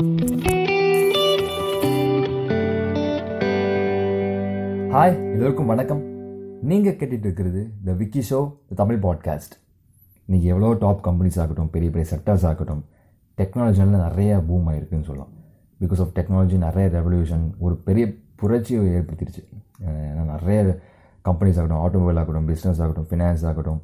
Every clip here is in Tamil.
ஹாய் எல்லோருக்கும் வணக்கம். நீங்கள் கேட்டுட்டு இருக்கிறது the Vicky show the Tamil podcast இன்றைக்கி எவ்வளோ டாப் கம்பெனிஸ் ஆகட்டும் பெரிய பெரிய செக்டர்ஸ் ஆகட்டும் டெக்னாலஜியில் நிறைய பூம் ஆகிருக்குன்னு சொல்லலாம். பிகாஸ் ஆஃப் டெக்னாலஜி நிறைய ரெவல்யூஷன் ஒரு பெரிய புரட்சியை ஏற்படுத்திடுச்சு ஏன்னா நிறைய கம்பெனிஸ் ஆகட்டும் ஆட்டோமொபைல் ஆகட்டும் பிஸ்னஸ் ஆகட்டும் ஃபினான்ஸ் ஆகட்டும்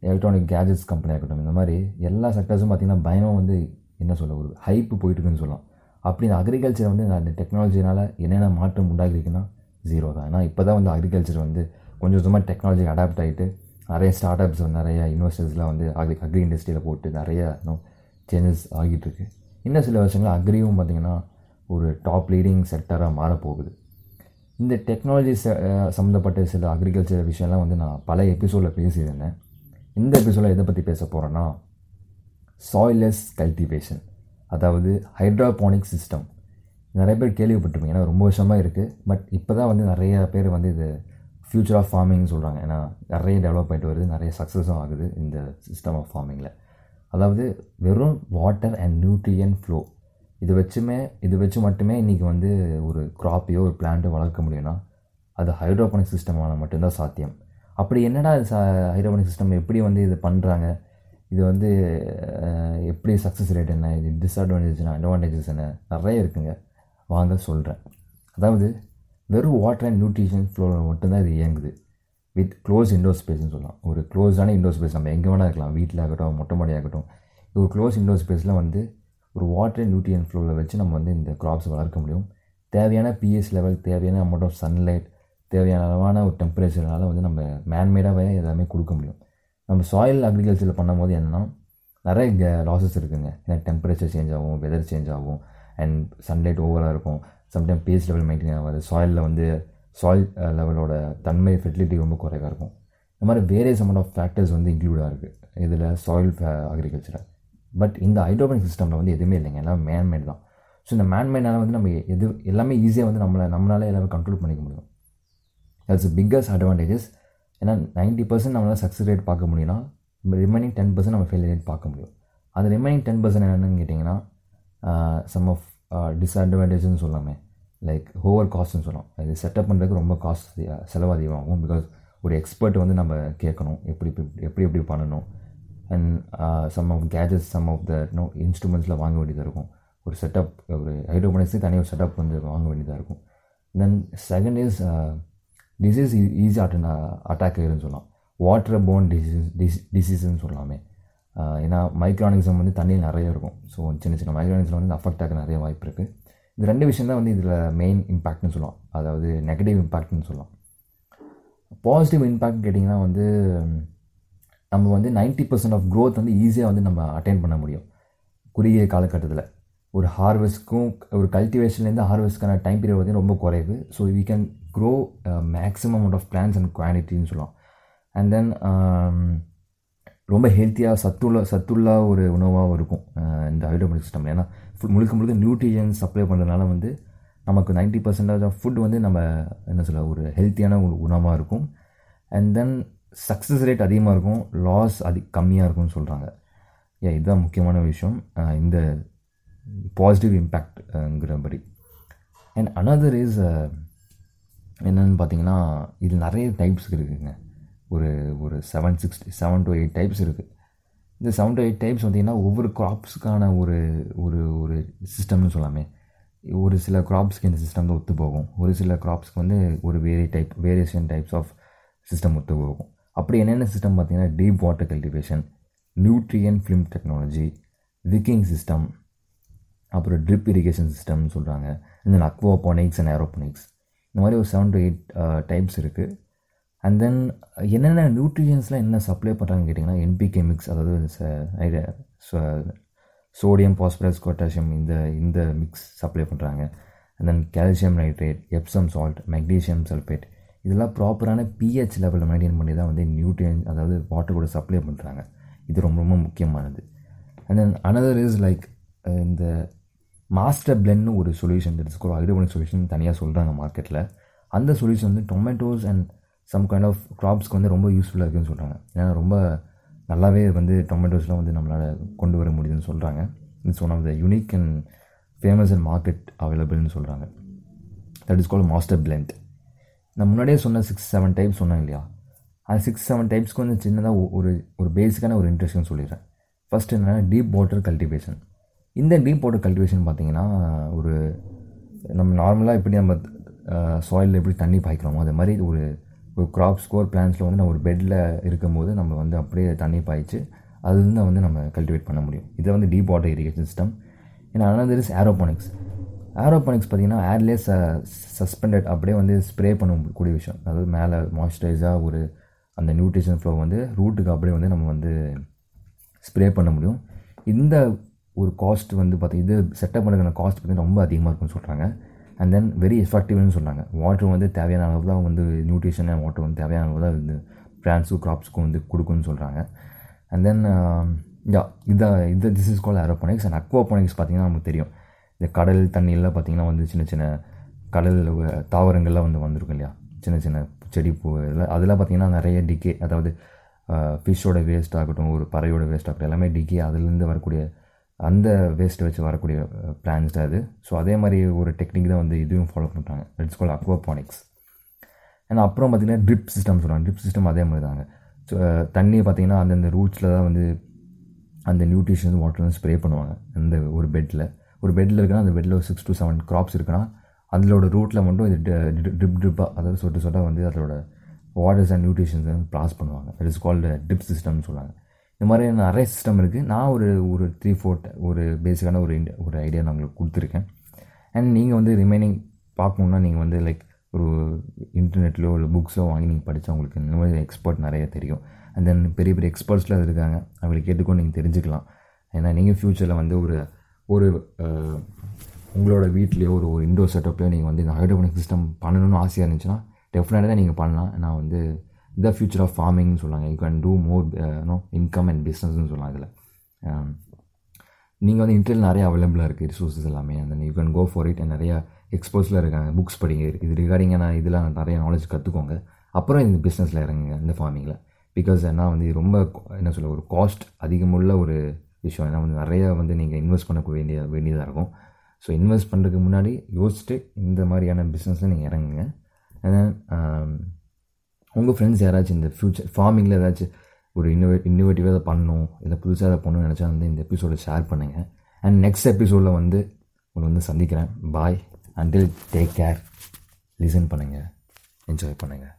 எலக்ட்ரானிக் கேஜெட்ஸ் கம்பெனி ஆகட்டும் இந்த மாதிரி எல்லா செக்டர்ஸும் பார்த்திங்கன்னா பயணம் வந்து என்ன சொல்ல ஒரு ஹைப்பு போயிட்டுருக்குன்னு சொல்லலாம். அப்படி இந்த அக்ரிகல்ச்சர் வந்து அந்த டெக்னாலஜினால் என்னென்ன மாற்றம் உண்டாகிருக்குன்னா ஜீரோ தான். ஏன்னா இப்போ தான் வந்து அக்ரிகல்ச்சர் வந்து கொஞ்சம் கொஞ்சமாக டெக்னாலஜி அடாப்ட் ஆகிட்டு நிறைய ஸ்டார்ட் அப்ஸ் நிறைய இன்வெஸ்டர்ஸ்லாம் வந்து அக்ரி அக்ரி இண்டஸ்ட்ரியில் போட்டு நிறைய இன்னும் சேஞ்சஸ் ஆகிட்டுருக்கு. இன்னும் சில வருஷங்கள் அக்ரியும் பார்த்திங்கன்னா ஒரு டாப் லீடிங் செக்டராக மாறப்போகுது. இந்த டெக்னாலஜி சம்மந்தப்பட்ட சில அக்ரிகல்ச்சர் விஷயம்லாம் வந்து நான் பல எபிசோடில் பேசியிருந்தேன். இந்த எபிசோடில் எதை பற்றி பேச போகிறேன்னா சாயில்லெஸ் கல்டிவேஷன் அதாவது ஹைட்ராபானிக் சிஸ்டம் நிறைய பேர் கேள்விப்பட்டிருப்பீங்க ஏன்னா ரொம்ப வருஷமாக இருக்குது பட் இப்போ தான் வந்து நிறைய பேர் வந்து இது ஃப்யூச்சர் ஆஃப் ஃபார்மிங்னு சொல்கிறாங்க ஏன்னா நிறைய டெவலப் ஆகிட்டு வருது நிறைய சக்ஸஸும் ஆகுது இந்த சிஸ்டம் ஆஃப் ஃபார்மிங்கில் அதாவது வெறும் வாட்டர் அண்ட் நியூட்ரியன் ஃப்ளோ இது வச்சுமே இது வச்சு மட்டுமே இன்றைக்கி வந்து ஒரு க்ராப்பையோ ஒரு பிளான்ட்டோ வளர்க்க முடியும்னா அது ஹைட்ரோபானிக் சிஸ்டமான மட்டும்தான் சாத்தியம். அப்படி என்னடா ச ஹைட்ரோபானிக் சிஸ்டம் எப்படி வந்து இது பண்ணுறாங்க இது வந்து எப்படி சக்ஸஸ் ரேட் என்ன இது டிஸ்அட்வான்டேஜ் என்ன அட்வான்டேஜஸ் என்ன நிறைய இருக்குங்க. வாங்க சொல்கிறேன் அதாவது வெறும் வாட்டர் அண்ட் நியூட்ரிஷன் ஃப்ளோவில் மட்டும்தான் இது இயங்குது. வித் க்ளோஸ் இண்டோர் ஸ்பேஸ்னு சொல்லலாம். ஒரு க்ளோஸான இண்டோர் ஸ்பேஸ் நம்ம எங்கே வேணால் இருக்கலாம். வீட்டில் ஆகட்டும் மொட்டை மாடியாகட்டும் ஒரு க்ளோஸ் இண்டோர் ஸ்பேஸில் வந்து ஒரு வாட்டர் அண்ட் நியூட்ரியன் ஃப்ளோவில் வச்சு நம்ம வந்து இந்த க்ராப்ஸ் வளர்க்க முடியும். தேவையான பிஎஸ் லெவல் தேவையான அமௌண்ட் ஆஃப் சன்லைட் தேவையான அளவான ஒரு டெம்பரேச்சர்னால வந்து நம்ம மேன்மேடாகவே எல்லாமே கொடுக்க முடியும். நம்ம சாயில் அக்ரிகல்ச்சரில் பண்ணும்போது என்னென்னா நிறைய இங்கே லாசஸ் இருக்குதுங்க ஏன்னா டெம்பரேச்சர் சேஞ்ச் ஆகும் வெதர் சேஞ்ச் ஆகும் அண்ட் சன்லைட் ஓவராக இருக்கும். சம்டைம் பேஸ் லெவல் மெயின்டைன் ஆகாது. சாயிலில் வந்து சாயில் லெவலோட uh, தன்மை ஃபெர்டிலிட்டி ரொம்ப குறைவாக இருக்கும். இந்த மாதிரி வேரியஸ் அமௌண்ட் ஆஃப் ஃபேக்டர்ஸ் வந்து இன்க்ளூடாக இருக்குது இதில் சாயில் அக்ரிகல்ச்சரில் பட் இந்த ஹைட்ரோபனிக் சிஸ்டமில் வந்து எதுவுமே இல்லைங்க. எல்லாம் மேன்மேட் தான். ஸோ இந்த மேன்மேடால் வந்து நம்ம எது எல்லாமே ஈஸியாக வந்து நம்மளை நம்மளால் எல்லாமே கண்ட்ரோல் பண்ணிக்க முடியும். தட்ஸ் பிக்கஸ்ட் அட்வான்டேஜஸ் ஏன்னா நைன்ட்டி பர்சன்ட் நம்மளால் சக்ஸஸ் ரேட் பார்க்க முடியும்னா ரிமைனிங் டென் பர்சன்ட் நம்ம ஃபெயிலியர் ரேட் பார்க்க முடியும். அது ரிமைனிங் டென் பர்சன்ட் என்னென்னு கேட்டிங்கன்னா சம் ஆஃப் டிஸ்அட்வான்டேஜ்னு சொல்லாமே. லைக் ஓவர் காஸ்ட்னு சொல்லலாம். இது செட்டப் பண்ணுறதுக்கு ரொம்ப காஸ்ட் செலவு அதிகமாகும் பிகாஸ் ஒரு எக்ஸ்பர்ட் வந்து நம்ம கேட்கணும் எப்படி எப்படி எப்படி எப்படி பண்ணணும் and some of gauges some of the no இன்ஸ்ட்ருமெண்ட்ஸில் வாங்க வேண்டியதாக இருக்கும். ஒரு செட்டப் ஒரு ஹைட்ரோபனிக்ஸுக்கு தனியாக ஒரு செட்டப் வந்து வாங்க வேண்டியதாக இருக்கும். Then second is disease easy attend attack ஆகிருன்னு சொல்லலாம். வாட்டர் போன் டிசீஸ் டிஸ் டிசீஸ்ன்னு சொல்லலாமே. ஏன்னா மைக்ரானிசம் வந்து தண்ணியில் நிறைய இருக்கும். ஸோ சின்ன சின்ன மைக்ரானிசம் வந்து அஃபெக்ட் ஆக நிறைய வாய்ப்பு இருக்குது இது ரெண்டு விஷயம் தான் வந்து இதில் மெயின் இம்பேக்ட்னு சொல்லலாம். அதாவது நெகட்டிவ் இம்பேக்ட்னு சொல்லலாம். பாசிட்டிவ் இம்பேக்ட் கேட்டிங்கன்னா வந்து நம்ம வந்து 90% பர்சன்ட் ஆஃப் க்ரோத் வந்து ஈஸியாக வந்து நம்ம அட்டைன் பண்ண முடியும். குறுகிய காலகட்டத்தில். ஒரு ஹார்வெஸ்ட்க்கும் ஒரு கல்டிவேஷன்லேருந்து ஹார்வெஸ்ட்க்கான டைம் பீரியட் வந்து ரொம்ப குறைவு. So we can grow maximum amount of plants and குவான்டிட்டின்னு சொல்லலாம் அண்ட் தென் ரொம்ப ஹெல்த்தியாக சத்துள்ள சத்துள்ள ஒரு உணவாகவும் இருக்கும் uh, இந்த ஹைட்ரோபனிக் சிஸ்டம் ஏன்னா ஃபுட் முழுக்க முழுக்க நியூட்ரியன்ஸ் சப்ளை பண்ணுறதுனால வந்து நமக்கு 90% பர்சன்டேஜ் ஆஃப் ஃபுட் வந்து நம்ம என்ன சொல்ல ஒரு ஹெல்த்தியான ஒரு உணவாக இருக்கும். அண்ட் தென் சக்ஸஸ் ரேட் அதிகமாக இருக்கும் லாஸ் அதி கம்மியாக இருக்கும்னு சொல்கிறாங்க ஏன் இதுதான் முக்கியமான விஷயம். Uh, இந்த பாசிட்டிவ் இம்பேக்ட்ங்கிறபடி uh, and another is uh, என்னென்னு பார்த்தீங்கன்னா இது நிறைய டைப்ஸ் இருக்குதுங்க ஒரு ஒரு seven sixty seven to eight types இருக்குது இந்த செவன் டு எயிட் டைப்ஸ் பார்த்தீங்கன்னா ஒவ்வொரு க்ராப்ஸுக்கான ஒரு ஒரு ஒரு சிஸ்டம்னு சொல்லாமே. ஒரு சில க்ராப்ஸ்க்கு இந்த சிஸ்டம் தான் ஒத்து போகும். ஒரு சில க்ராப்ஸ்க்கு வந்து ஒரு very type variation types of system ஒத்து போகும். அப்படி என்னென்ன சிஸ்டம் பார்த்திங்கன்னா deep water cultivation nutrient film technology wicking system அப்புறம் ட்ரிப் இரிகேஷன் சிஸ்டம்னு சொல்கிறாங்க இந்த அக்வாபானிக்ஸ் அண்ட் ஏரோபானிக்ஸ் இந்த மாதிரி ஒரு செவன் டு எயிட் டைப்ஸ் இருக்குது அண்ட் தென் என்னென்ன நியூட்ரிஷன்ஸ்லாம் என்ன சப்ளை பண்ணுறாங்கன்னு கேட்டிங்கன்னா என்பிகே மிக்ஸ் அதாவது சோடியம் பாஸ்பரஸ் பொட்டாசியம் இந்த இந்த மிக்ஸ் சப்ளை பண்ணுறாங்க and then calcium nitrate Epsom salt magnesium sulphate இதெல்லாம் ப்ராப்பரான பிஹெச் லெவலில் மெயின்டைன் பண்ணி தான் வந்து நியூட்ரியன் அதாவது வாட்டர் கூட சப்ளை பண்ணுறாங்க இது ரொம்ப ரொம்ப முக்கியமானது. And then another is like இந்த மாஸ்டர் பிளென்னு ஒரு சொல்யூஷன் இட்ஸ் கூட சொல்யூஷன் தனியாக சொல்கிறாங்க மார்க்கெட்டில் அந்த சொல்யூஷன் வந்து tomatoes and some kind of க்ராப்ஸ்க்கு வந்து ரொம்ப யூஸ்ஃபுல்லாக இருக்குன்னு சொல்கிறாங்க ஏன்னா ரொம்ப நல்லாவே வந்து டொமேட்டோஸ்லாம் வந்து நம்மளால் கொண்டு வர முடியுதுன்னு சொல்கிறாங்க it's one of the unique and famous and market அவைலபிள்னு சொல்கிறாங்க that is called master blend நான் முன்னாடியே சொன்ன சிக்ஸ் செவன் டைப்ஸ் சொன்னேன் இல்லையா? அது சிக்ஸ் செவன் டைப்ஸ்க்கு வந்து சின்னதாக ஒரு ஒரு பேசிக்கான ஒரு இன்ட்ரெஸ்ட்னு சொல்லிடுறேன். ஃபஸ்ட் என்னென்னா டீப் வாட்டர் கல்டிவேஷன் இந்த டீப் வாட்டர் கல்டிவேஷன் பார்த்தீங்கன்னா ஒரு நம்ம நார்மலாக எப்படி நம்ம சாயிலில் எப்படி தண்ணி பாய்க்கிறோமோ அது மாதிரி ஒரு ஒரு க்ராப் ஸ்கோர் பிளான்ஸில் வந்து நம்ம ஒரு பெட்டில் இருக்கும்போது நம்ம வந்து அப்படியே தண்ணி பாய்ச்சி அதுலேருந்து வந்து நம்ம கல்டிவேட் பண்ண முடியும். இதை வந்து டீப் வாட்டர் இரிகேஷன் சிஸ்டம் ஏன்னா அனதர் இஸ் ஏரோபானிக்ஸ் ஏரோபானிக்ஸ் பார்த்திங்கன்னா ஏர்லேயே ச சஸ்பெண்டட் அப்படியே வந்து ஸ்ப்ரே பண்ணக்கூடிய விஷயம். அதாவது மேலே மாய்ஸ்சரைஸாக ஒரு அந்த நியூட்ரிஷன் ஃப்ளோ வந்து ரூட்டுக்கு அப்படியே வந்து நம்ம வந்து ஸ்ப்ரே பண்ண முடியும். இந்த ஒரு காஸ்ட் வந்து பார்த்திங்கன்னா இது செட்டப் பண்ணுற காஸ்ட் பார்த்திங்கன்னா ரொம்ப அதிகமாக இருக்குன்னு சொல்கிறாங்க அண்ட் தென் வெரி எஃபெக்டிவ்னு சொன்னாங்க வாட்டர் வந்து தேவையான அளவு தான் வந்து நியூட்ரிஷன் அண்ட் வாட்டர் வந்து தேவையான அளவு தான் வந்து பிளான்ஸுக்கும் க்ராப்ஸுக்கும் வந்து கொடுக்குன்னு சொல்கிறாங்க அண்ட் தென் யா um, இதை இது this is called aeroponics and aquaponics பார்த்திங்கன்னா நமக்கு தெரியும். இந்த கடல் தண்ணியெல்லாம் பார்த்திங்கன்னா வந்து சின்ன சின்ன கடல் தாவரங்கள்லாம் வந்து வந்திருக்கும் இல்லையா? சின்ன சின்ன செடி பூ இதெல்லாம் அதெல்லாம் பார்த்திங்கன்னா நிறைய டிகே அதாவது uh, ஃபிஷ்ஷோட வேஸ்ட் ஆகட்டும் ஒரு பறையோட வேஸ்ட் ஆகட்டும் எல்லாமே டிகே அதுலேருந்து வரக்கூடிய அந்த வேஸ்ட்டை வச்சு வரக்கூடிய பிளான்ஸ் தான் அது ஸோ அதே மாதிரி ஒரு டெக்னிக் தான் வந்து இதுவும் ஃபாலோ பண்ணுறாங்க இட்ஸ் கால் அக்வாபானிக்ஸ் ஏன்னா அப்புறம் பார்த்திங்கன்னா ட்ரிப் சிஸ்டம் சொல்கிறாங்க ட்ரிப் சிஸ்டம் அதே மாதிரி தாங்க. ஸோ தண்ணியை பார்த்திங்கன்னா அந்தந்த ரூட்ஸில் தான் வந்து அந்த நியூட்ரிஷன்ஸ் வாட்டர் ஸ்ப்ரே பண்ணுவாங்க. அந்த ஒரு பெட்டில் ஒரு பெட்டில் இருக்குன்னா அந்த பெட்டில் ஒரு சிக்ஸ் டு செவன் க்ராப்ஸ் இருக்குன்னா அதோட ரூட்டில் மட்டும் இது ட்ரிப் ட்ரிப்பாக அதாவது சொட்டு சொட்டாக வந்து அதோட வாட்டர்ஸ் அண்ட் நியூட்ரிஷன்ஸ் வந்து பாஸ் பண்ணுவாங்க. இட் இஸ் கால்டு ட்ரிப் சிஸ்டம்னு சொல்லுவாங்க இந்த மாதிரி நிறைய சிஸ்டம் இருக்குது நான் ஒரு ஒரு த்ரீ ஃபோர் ஒரு பேசிக்கான ஒரு ஒரு ஐடியா நான் உங்களுக்கு கொடுத்துருக்கேன். அண்ட் நீங்கள் வந்து ரிமைனிங் பார்க்கணுன்னா நீங்கள் வந்து லைக் ஒரு இன்டர்நெட்லையோ இல்லை புக்ஸோ வாங்கி நீங்கள் படித்தா உங்களுக்கு இந்த மாதிரி எக்ஸ்பர்ட் நிறைய தெரியும். அண்ட் தென் பெரிய பெரிய எக்ஸ்பர்ட்ஸ்லாம் இருக்காங்க. அவங்களை கேட்டுக்கோ நீங்கள் தெரிஞ்சுக்கலாம். ஏன்னா நீங்கள் ஃப்யூச்சரில் வந்து ஒரு ஒரு உங்களோட வீட்லேயோ ஒரு ஒரு இண்டோர் செட்டப்லேயோ நீங்கள் வந்து இந்த ஹைட்ரோபோனிக் சிஸ்டம் பண்ணணும்னு ஆசையாக இருந்துச்சுன்னா டெஃபினட்டாக நீங்கள் பண்ணலாம். நான் வந்து த ஃபியூச்சர் ஆஃப் ஃபார்மிங்னு சொல்லுவாங்க you can do more no income and பிஸ்னஸ்னு சொல்லலாம் இதில். நீங்கள் வந்து இன்டர்நெட் நிறைய அவைலபிளாக இருக்குது ரிசோர்ஸஸ் எல்லாமே. அந்த you can go for it நிறையா எக்ஸ்பர்ட்ஸில் இருக்காங்க புக்ஸ் படிங்க. இது ரிகார்டிங்காக நான் இதில் நிறைய நாலேஜ் கற்றுக்கோங்க அப்புறம் இந்த பிஸ்னஸில் இறங்குங்க இந்த ஃபார்மிங்கில் பிகாஸ் ஏன்னா வந்து ரொம்ப என்ன சொல்ல ஒரு காஸ்ட் அதிகமுள்ள ஒரு விஷயம். ஏன்னா வந்து நிறைய வந்து நீங்கள் இன்வெஸ்ட் பண்ண வேண்டிய வேண்டியதாக இருக்கும். ஸோ இன்வெஸ்ட் பண்ணுறதுக்கு முன்னாடி யோசிச்சுட்டு இந்த மாதிரியான பிஸ்னஸில் நீங்கள் இறங்குங்க. உங்கள் ஃப்ரெண்ட்ஸ் யாராச்சும் இந்த ஃப்யூச்சர் ஃபார்மிங்கில் ஏதாச்சும் ஒரு இன்னோவே இன்னோவேட்டிவாக அதை பண்ணணும் இல்லை புதுசாக அதை பண்ணணும்னு நினச்சா வந்து இந்த எபிசோடை ஷேர் பண்ணுங்கள் அண்ட் நெக்ஸ்ட் எபிசோடில் வந்து உங்களை வந்து சந்திக்கிறேன். Bye until take care listen பண்ணுங்கள் என்ஜாய் பண்ணுங்கள்